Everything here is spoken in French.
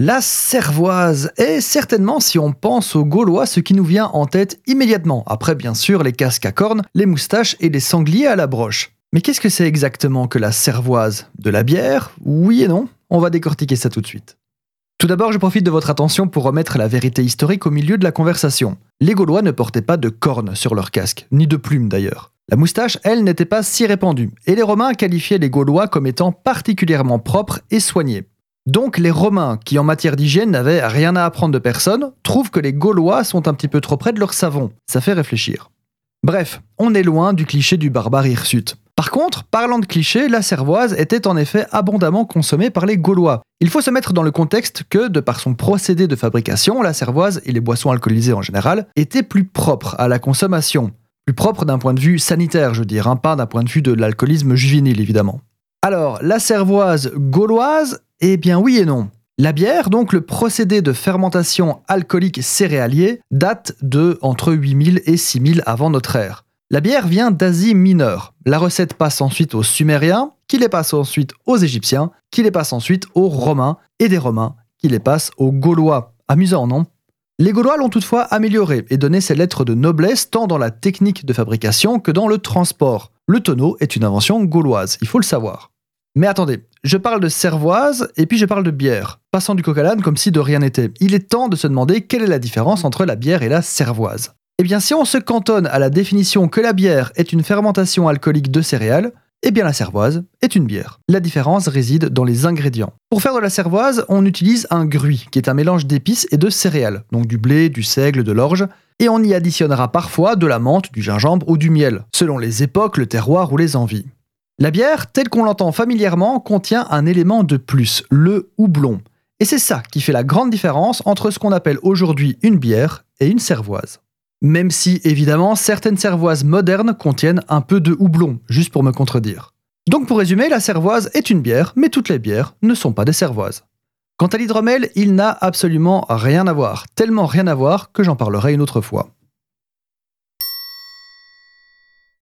La cervoise est certainement, si on pense aux Gaulois, ce qui nous vient en tête immédiatement. Après, bien sûr, les casques à cornes, les moustaches et les sangliers à la broche. Mais qu'est-ce que c'est exactement que la cervoise De la bière? Oui et non On va décortiquer ça tout de suite. Tout d'abord, je profite de votre attention pour remettre la vérité historique au milieu de la conversation. Les Gaulois ne portaient pas de cornes sur leur casque, ni de plumes d'ailleurs. La moustache, elle, n'était pas si répandue, et les Romains qualifiaient les Gaulois comme étant particulièrement propres et soignés. Donc les Romains, qui en matière d'hygiène n'avaient rien à apprendre de personne, trouvent que les Gaulois sont un petit peu trop près de leur savon. Ça fait réfléchir. Bref, on est loin du cliché du barbare hirsute. Par contre, parlant de clichés, la cervoise était en effet abondamment consommée par les Gaulois. Il faut se mettre dans le contexte que, de par son procédé de fabrication, la cervoise et les boissons alcoolisées en général étaient plus propres à la consommation. Plus propres d'un point de vue sanitaire, je veux dire, hein, pas d'un point de vue de l'alcoolisme juvénile évidemment. Alors, la cervoise gauloise, eh bien oui et non. La bière, donc le procédé de fermentation alcoolique céréalier, date de entre 8000 et 6000 avant notre ère. La bière vient d'Asie mineure. La recette passe ensuite aux Sumériens, qui les passent ensuite aux Égyptiens, qui les passent ensuite aux Romains, et des Romains, qui les passent aux Gaulois. Amusant, non? Les Gaulois l'ont toutefois amélioré et donné ses lettres de noblesse tant dans la technique de fabrication que dans le transport. Le tonneau est une invention gauloise, il faut le savoir. Mais attendez, je parle de cervoise et puis je parle de bière, passant du coq à l'âne comme si de rien n'était. Il est temps de se demander quelle est la différence entre la bière et la cervoise. Eh bien, si on se cantonne à la définition que la bière est une fermentation alcoolique de céréales, eh bien la cervoise est une bière. La différence réside dans les ingrédients. Pour faire de la cervoise, on utilise un gruy, qui est un mélange d'épices et de céréales, donc du blé, du seigle, de l'orge, et on y additionnera parfois de la menthe, du gingembre ou du miel, selon les époques, le terroir ou les envies. La bière, telle qu'on l'entend familièrement, contient un élément de plus, le houblon. Et c'est ça qui fait la grande différence entre ce qu'on appelle aujourd'hui une bière et une cervoise. Même si, évidemment, certaines cervoises modernes contiennent un peu de houblon, juste pour me contredire. Donc pour résumer, la cervoise est une bière, mais toutes les bières ne sont pas des cervoises. Quant à l'hydromel, il n'a absolument rien à voir, tellement rien à voir que j'en parlerai une autre fois.